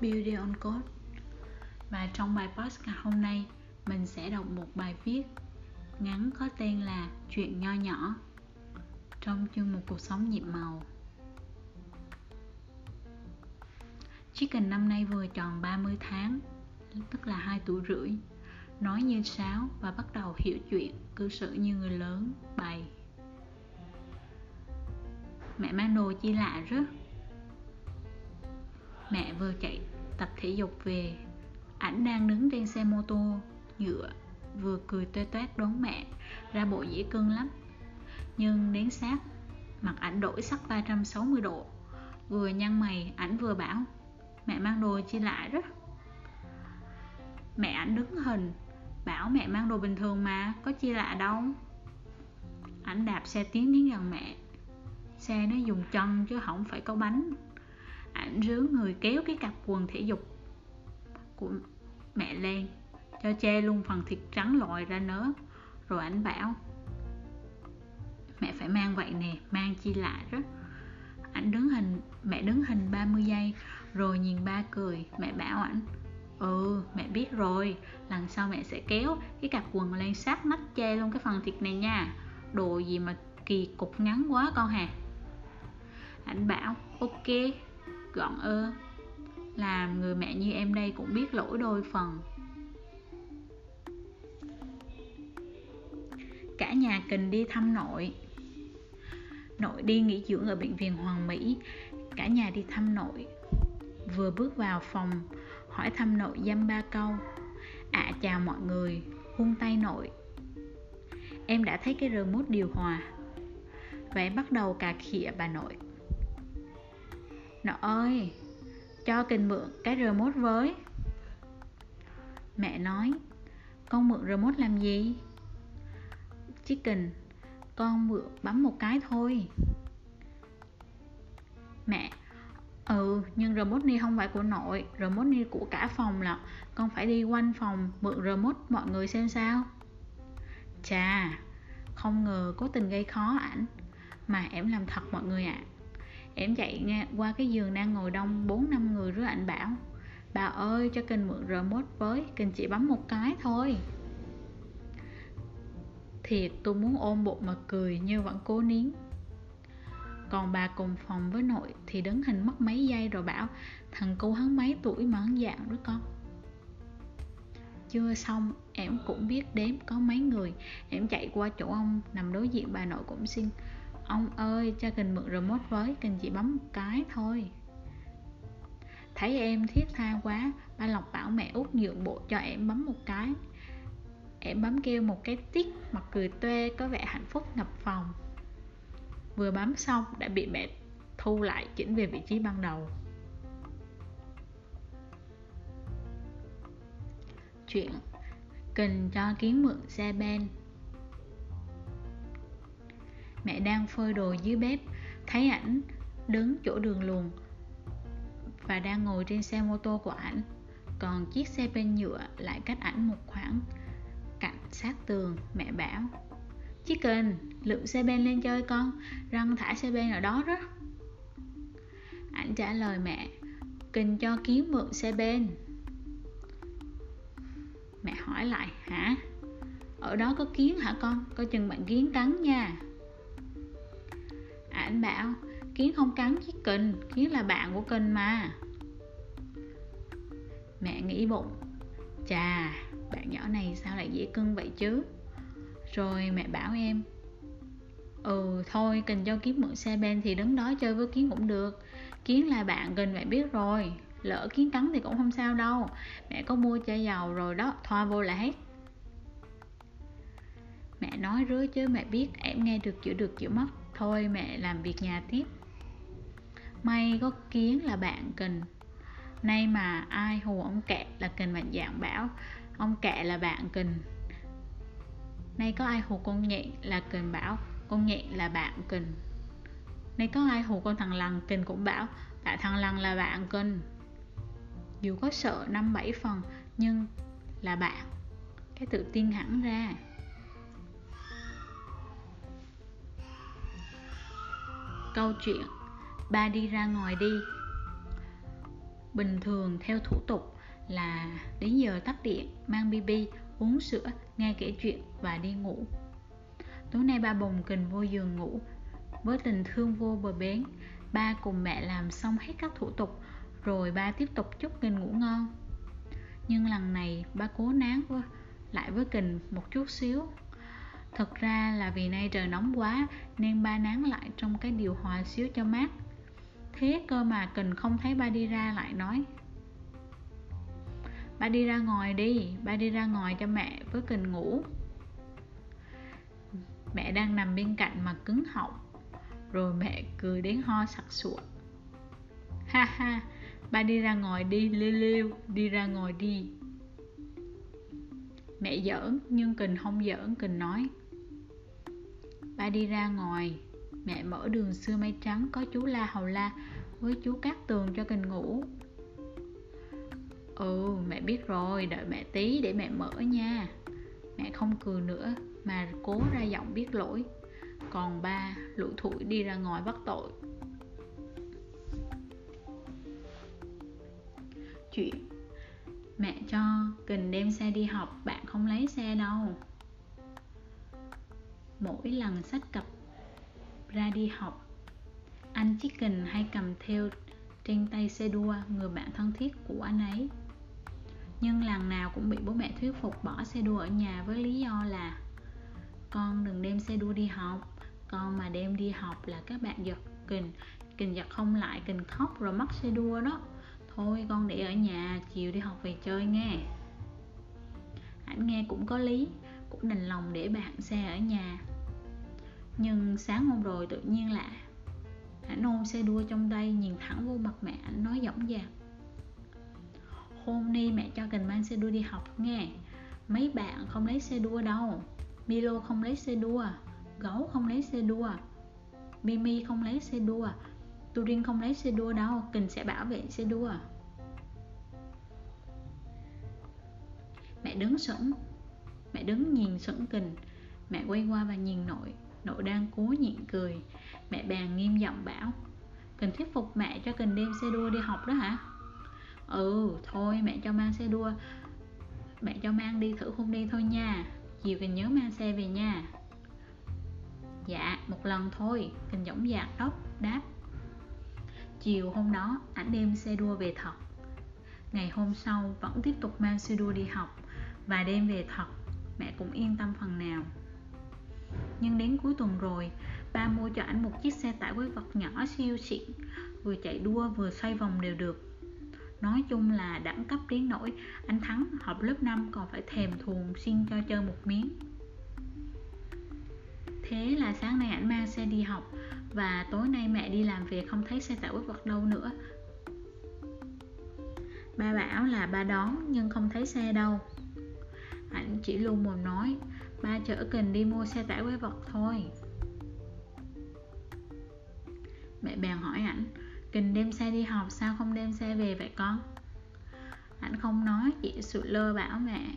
Beauty on Code. Và trong bài podcast hôm nay, mình sẽ đọc một bài viết ngắn có tên là Chuyện nho nhỏ, trong chương một cuộc sống nhịp màu. Chicken năm nay vừa tròn 30 tháng, tức là 2 tuổi rưỡi, nói như sáo và bắt đầu hiểu chuyện cư xử như người lớn, bày. Mẹ mang đồ chi lạ rất mẹ vừa chạy tập thể dục về. Ảnh đang đứng trên xe mô tô, dựa vừa cười toe toét đón mẹ, ra bộ dễ cưng lắm. Nhưng đến sát mặt ảnh đổi sắc 360 độ. Vừa nhăn mày, ảnh vừa bảo, mẹ mang đồ chi lạ rất mẹ ảnh đứng hình, bảo, mẹ mang đồ bình thường mà, có chi lạ đâu. Ảnh đạp xe tiến đến gần mẹ. Xe nó dùng chân chứ không phải có bánh ảnh rứa người kéo cái cặp quần thể dục của mẹ lên, cho che luôn phần thịt trắng lòi ra nữa rồi ảnh bảo, mẹ phải mang vậy nè, mang chi lạ đó. Ảnh đứng hình, mẹ đứng hình 30 giây, rồi nhìn ba cười, mẹ bảo ảnh ừ mẹ biết rồi, lần sau mẹ sẽ kéo cái cặp quần lên sát nách che luôn cái phần thịt này nha. Đồ gì mà kỳ cục ngắn quá con hà ảnh bảo, ok gọn ơ. Làm người mẹ như em đây cũng biết lỗi đôi phần. Cả nhà cần đi thăm nội. Nội đi nghỉ dưỡng ở bệnh viện hoàng mỹ. Cả nhà đi thăm nội. Vừa bước vào phòng hỏi thăm nội dăm ba câu. Ạ à, chào mọi người hung tay nội. Em đã thấy cái remote điều hòa. Vậy bắt đầu cà khịa bà nội. Nó ơi, cho kình mượn cái remote với. Mẹ nói, con mượn remote làm gì? Chicken con mượn bấm một cái thôi. Mẹ ừ nhưng remote ni không phải của nội, remote ni của cả phòng là con phải đi quanh phòng mượn remote mọi người xem sao. Chà, không ngờ cố tình gây khó ảnh, mà em làm thật mọi người ạ. à em chạy qua cái giường đang ngồi đông bốn năm người rứa ảnh bảo, bà ơi, cho kênh mượn remote với kênh chỉ bấm một cái thôi. Thiệt, tôi muốn ôm bụng mà cười nhưng vẫn cố nín. Còn bà cùng phòng với nội thì đứng hình mất mấy giây rồi bảo, thằng cô hắn mấy tuổi mà hắn dạng đó con? Chưa xong, em cũng biết đếm có mấy người. Em chạy qua chỗ ông, nằm đối diện bà nội cũng xin ông ơi, cho kình mượn remote với, kình chỉ bấm một cái thôi. Thấy em thiết tha quá, ba lộc bảo mẹ út nhượng bộ cho em bấm một cái. Em bấm kêu một cái tít mặt cười tuê có vẻ hạnh phúc ngập phòng. Vừa bấm xong, đã bị mẹ thu lại chỉnh về vị trí ban đầu. Chuyện kình cho kiến mượn xe ben mẹ đang phơi đồ dưới bếp. Thấy ảnh đứng chỗ đường luồn và đang ngồi trên xe mô tô của ảnh còn chiếc xe ben nhựa lại cách ảnh một khoảng cạnh sát tường mẹ bảo. Chicken, lượm xe ben lên chơi con Răng thả xe ben ở đó đó. Ảnh trả lời mẹ kình cho kiếm mượn xe ben Mẹ hỏi lại hả? Ở đó có kiến hả con? Coi chừng bạn kiến cắn nha. À, anh bảo, Kiến không cắn chứ kình, Kiến là bạn của kình mà. Mẹ nghĩ bụng, Chà, Bạn nhỏ này sao lại dễ cưng vậy chứ? Rồi mẹ bảo em Ừ thôi cần cho Kiến mượn xe ben thì đứng đó chơi với Kiến cũng được. Kiến là bạn gần mẹ biết rồi, Lỡ Kiến cắn thì cũng không sao đâu. Mẹ có mua chai dầu rồi đó, Thoa vô là hết. Mẹ nói rứa chứ mẹ biết, em nghe được chịu được chịu mất. Thôi mẹ, làm việc nhà tiếp. May có Kiến là bạn kình. Nay mà ai hù ông kẹ là kình mạnh dạng bảo, Ông kẹ là bạn kình. Nay có ai hù con nhện là kình bảo, Con nhện là bạn kình. Nay có ai hù con thằng lằn, kình cũng bảo bạn thằng lằn là bạn kình. Dù có sợ năm bảy phần, Nhưng là bạn. Cái tự tin hẳn ra. Câu chuyện, Ba đi ra ngoài đi. Bình thường theo thủ tục là đến giờ tắt điện, mang bb uống sữa, nghe kể chuyện và đi ngủ. Tối nay ba bồng kình vô giường ngủ. Với tình thương vô bờ bến, ba cùng mẹ làm xong hết các thủ tục, rồi ba tiếp tục chúc kình ngủ ngon. Nhưng lần này ba cố nán lại với kình một chút xíu thật ra là vì nay trời nóng quá nên ba nán lại trong cái điều hòa xíu cho mát. Thế cơ mà kình không thấy ba đi ra lại nói, ba đi ra ngồi đi, ba đi ra ngồi cho mẹ với kình ngủ. Mẹ đang nằm bên cạnh mà cứng họng, rồi mẹ cười đến ho sặc sụa. Ha ha, ba đi ra ngồi đi, liêu liêu, đi ra ngồi đi mẹ giỡn, nhưng kình không giỡn, kình nói, ba đi ra ngoài, mẹ mở đường xưa mây trắng, có chú la hầu la với chú cát tường cho kình ngủ. Ừ mẹ biết rồi, đợi mẹ tí để mẹ mở nha. Mẹ không cười nữa, mà cố ra giọng biết lỗi, còn ba lủi thủi đi ra ngoài bắt tội. Chuyện kình đem xe đi học bạn không lấy xe đâu. Mỗi lần sách cặp ra đi học anh chicken hay cầm theo trên tay xe đua người bạn thân thiết của anh ấy. Nhưng lần nào cũng bị bố mẹ thuyết phục bỏ xe đua ở nhà với lý do là con đừng đem xe đua đi học con mà đem đi học là các bạn giật kình kình giật không lại, kình khóc rồi mất xe đua đó. Thôi con để ở nhà, chiều đi học về chơi nghe. Anh nghe cũng có lý, cũng đành lòng để bạn xe ở nhà. Nhưng sáng hôm rồi tự nhiên lạ. Anh ôm xe đua trong tay, nhìn thẳng vô mặt mẹ, anh nói dõng dạc hôm nay mẹ cho cần mang xe đua đi học nghe. Mấy bạn không lấy xe đua đâu. Milo không lấy xe đua. Gấu không lấy xe đua. Mimi không lấy xe đua. Turin không lấy xe đua đâu. Kình sẽ bảo vệ xe đua. Mẹ đứng sững. Mẹ đứng nhìn sững kình. Mẹ quay qua và nhìn nội. Nội đang cố nhịn cười. Mẹ bèn nghiêm giọng bảo, kình thuyết phục mẹ cho kình đem xe đua đi học đó hả? Ừ thôi, mẹ cho mang xe đua. Mẹ cho mang đi thử hôm đi thôi nha. Chiều kình nhớ mang xe về nha. Dạ một lần thôi. Kình dõng dạc đốc, đáp. Chiều hôm đó, ảnh đem xe đua về thật. Ngày hôm sau, vẫn tiếp tục mang xe đua đi học và đem về thật, mẹ cũng yên tâm phần nào. Nhưng đến cuối tuần rồi, ba mua cho ảnh một chiếc xe tải quái vật nhỏ siêu xịn, vừa chạy đua vừa xoay vòng đều được. Nói chung là đẳng cấp đến nỗi, anh thắng học lớp 5 còn phải thèm thuồng xin cho chơi một miếng. Thế là sáng nay ảnh mang xe đi học và tối nay mẹ đi làm về không thấy xe tải quái vật đâu nữa. Ba bảo là ba đón nhưng không thấy xe đâu ảnh chỉ luôn mồm nói, ba chở kình đi mua xe tải quái vật thôi. Mẹ bèn hỏi ảnh, kình đem xe đi học, sao không đem xe về vậy con? Ảnh không nói, chỉ sụt lơ bảo mẹ,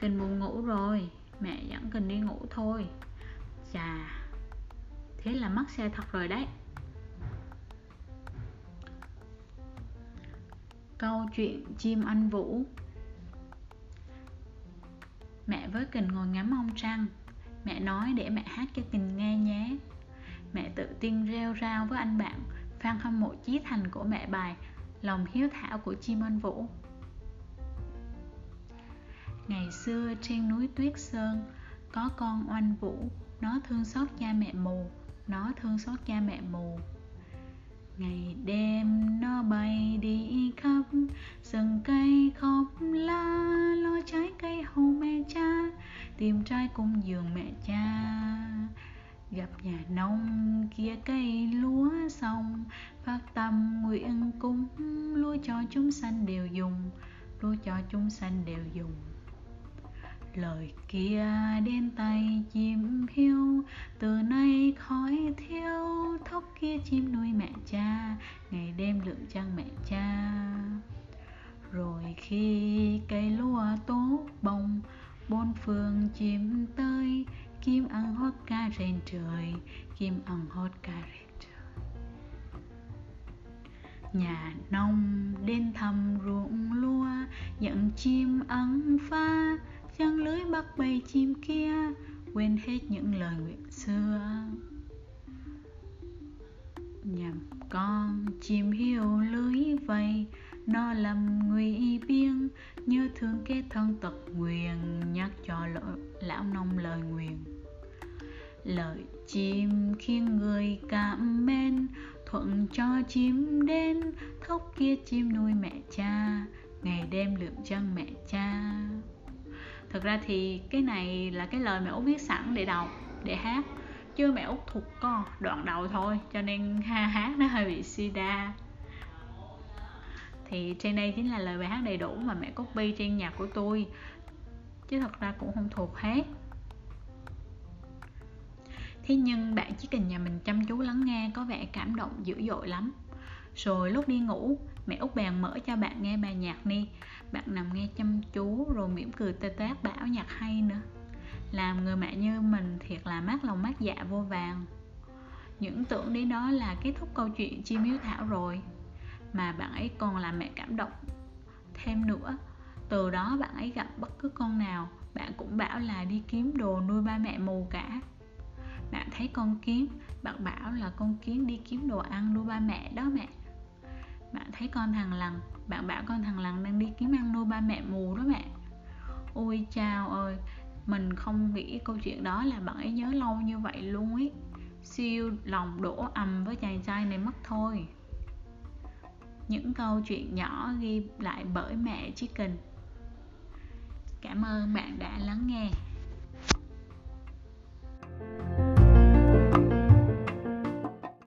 kình buồn ngủ rồi, mẹ dẫn kình đi ngủ thôi. Chà, thế là mất xe thật rồi đấy. Câu chuyện chim anh vũ mẹ với kình ngồi ngắm ông trăng. Mẹ nói để mẹ hát cho kình nghe nhé. Mẹ tự tin reo rao với anh bạn, Phan hâm mộ chí thành của mẹ bài Lòng hiếu thảo của chim anh vũ. Ngày xưa trên núi Tuyết Sơn, Có con oanh vũ, Nó thương xót cha mẹ mù, Nó thương xót cha mẹ mù. Ngày đêm nó bay đi khắp rừng cây khóc lá tìm trai cùng giường mẹ cha. Gặp nhà nông, kia cây lúa xong, phát tâm nguyện cúng. Lúa cho chúng sanh đều dùng, lúa cho chúng sanh đều dùng. Lời kia đến tay chim hiu, từ nay khói thiêu, thóc kia chim nuôi mẹ cha. Ngày đêm lượng trăng mẹ cha. Rồi khi cây lúa tốt bông bốn phương chim tới, kim ăn hót ca rền trời, kim ăn hót ca rền trời. Nhà nông đến thăm ruộng lúa nhận chim ăn pha, chân lưới bắt bầy chim kia, quên hết những lời nguyện xưa. Nhằm con chim hiu lưới vây nó lầm nguy biên như thương kết thân tật nguyền nhắc cho lão nông lời nguyền. Lời chim khiến người cảm mến, thuận cho chim đến thốc kia chim nuôi mẹ cha, ngày đêm lượm chân mẹ cha. Thực ra thì cái này là cái lời mẹ út viết sẵn để đọc, để hát, chứ mẹ út thuộc có đoạn đầu thôi, cho nên ha hát nó hơi bị sida thì trên đây chính là lời bài hát đầy đủ mà mẹ copy trên nhạc của tôi. Chứ thật ra cũng không thuộc hết. Thế nhưng bạn chỉ cần nhà mình chăm chú lắng nghe, có vẻ cảm động dữ dội lắm. Rồi lúc đi ngủ, mẹ út bèn mở cho bạn nghe bài nhạc đi. Bạn nằm nghe chăm chú rồi mỉm cười tê tát bảo nhạc hay nữa. Làm người mẹ như mình thiệt là mát lòng mát dạ vô vàng. Những tưởng đến đó là kết thúc câu chuyện chim hiếu thảo rồi mà bạn ấy còn làm mẹ cảm động thêm nữa. Từ đó bạn ấy gặp bất cứ con nào, bạn cũng bảo là đi kiếm đồ nuôi ba mẹ mù cả. Bạn thấy con kiến bạn bảo là con kiến đi kiếm đồ ăn nuôi ba mẹ đó mẹ. Bạn thấy con thằng lằn bạn bảo con thằng lằn đang đi kiếm ăn nuôi ba mẹ mù đó mẹ. Ôi chào ơi, mình không nghĩ câu chuyện đó là bạn ấy nhớ lâu như vậy luôn ấy. Siêu lòng đổ ầm với chàng trai này mất thôi những câu chuyện nhỏ ghi lại bởi mẹ Chicken. Cảm ơn bạn đã lắng nghe. thank you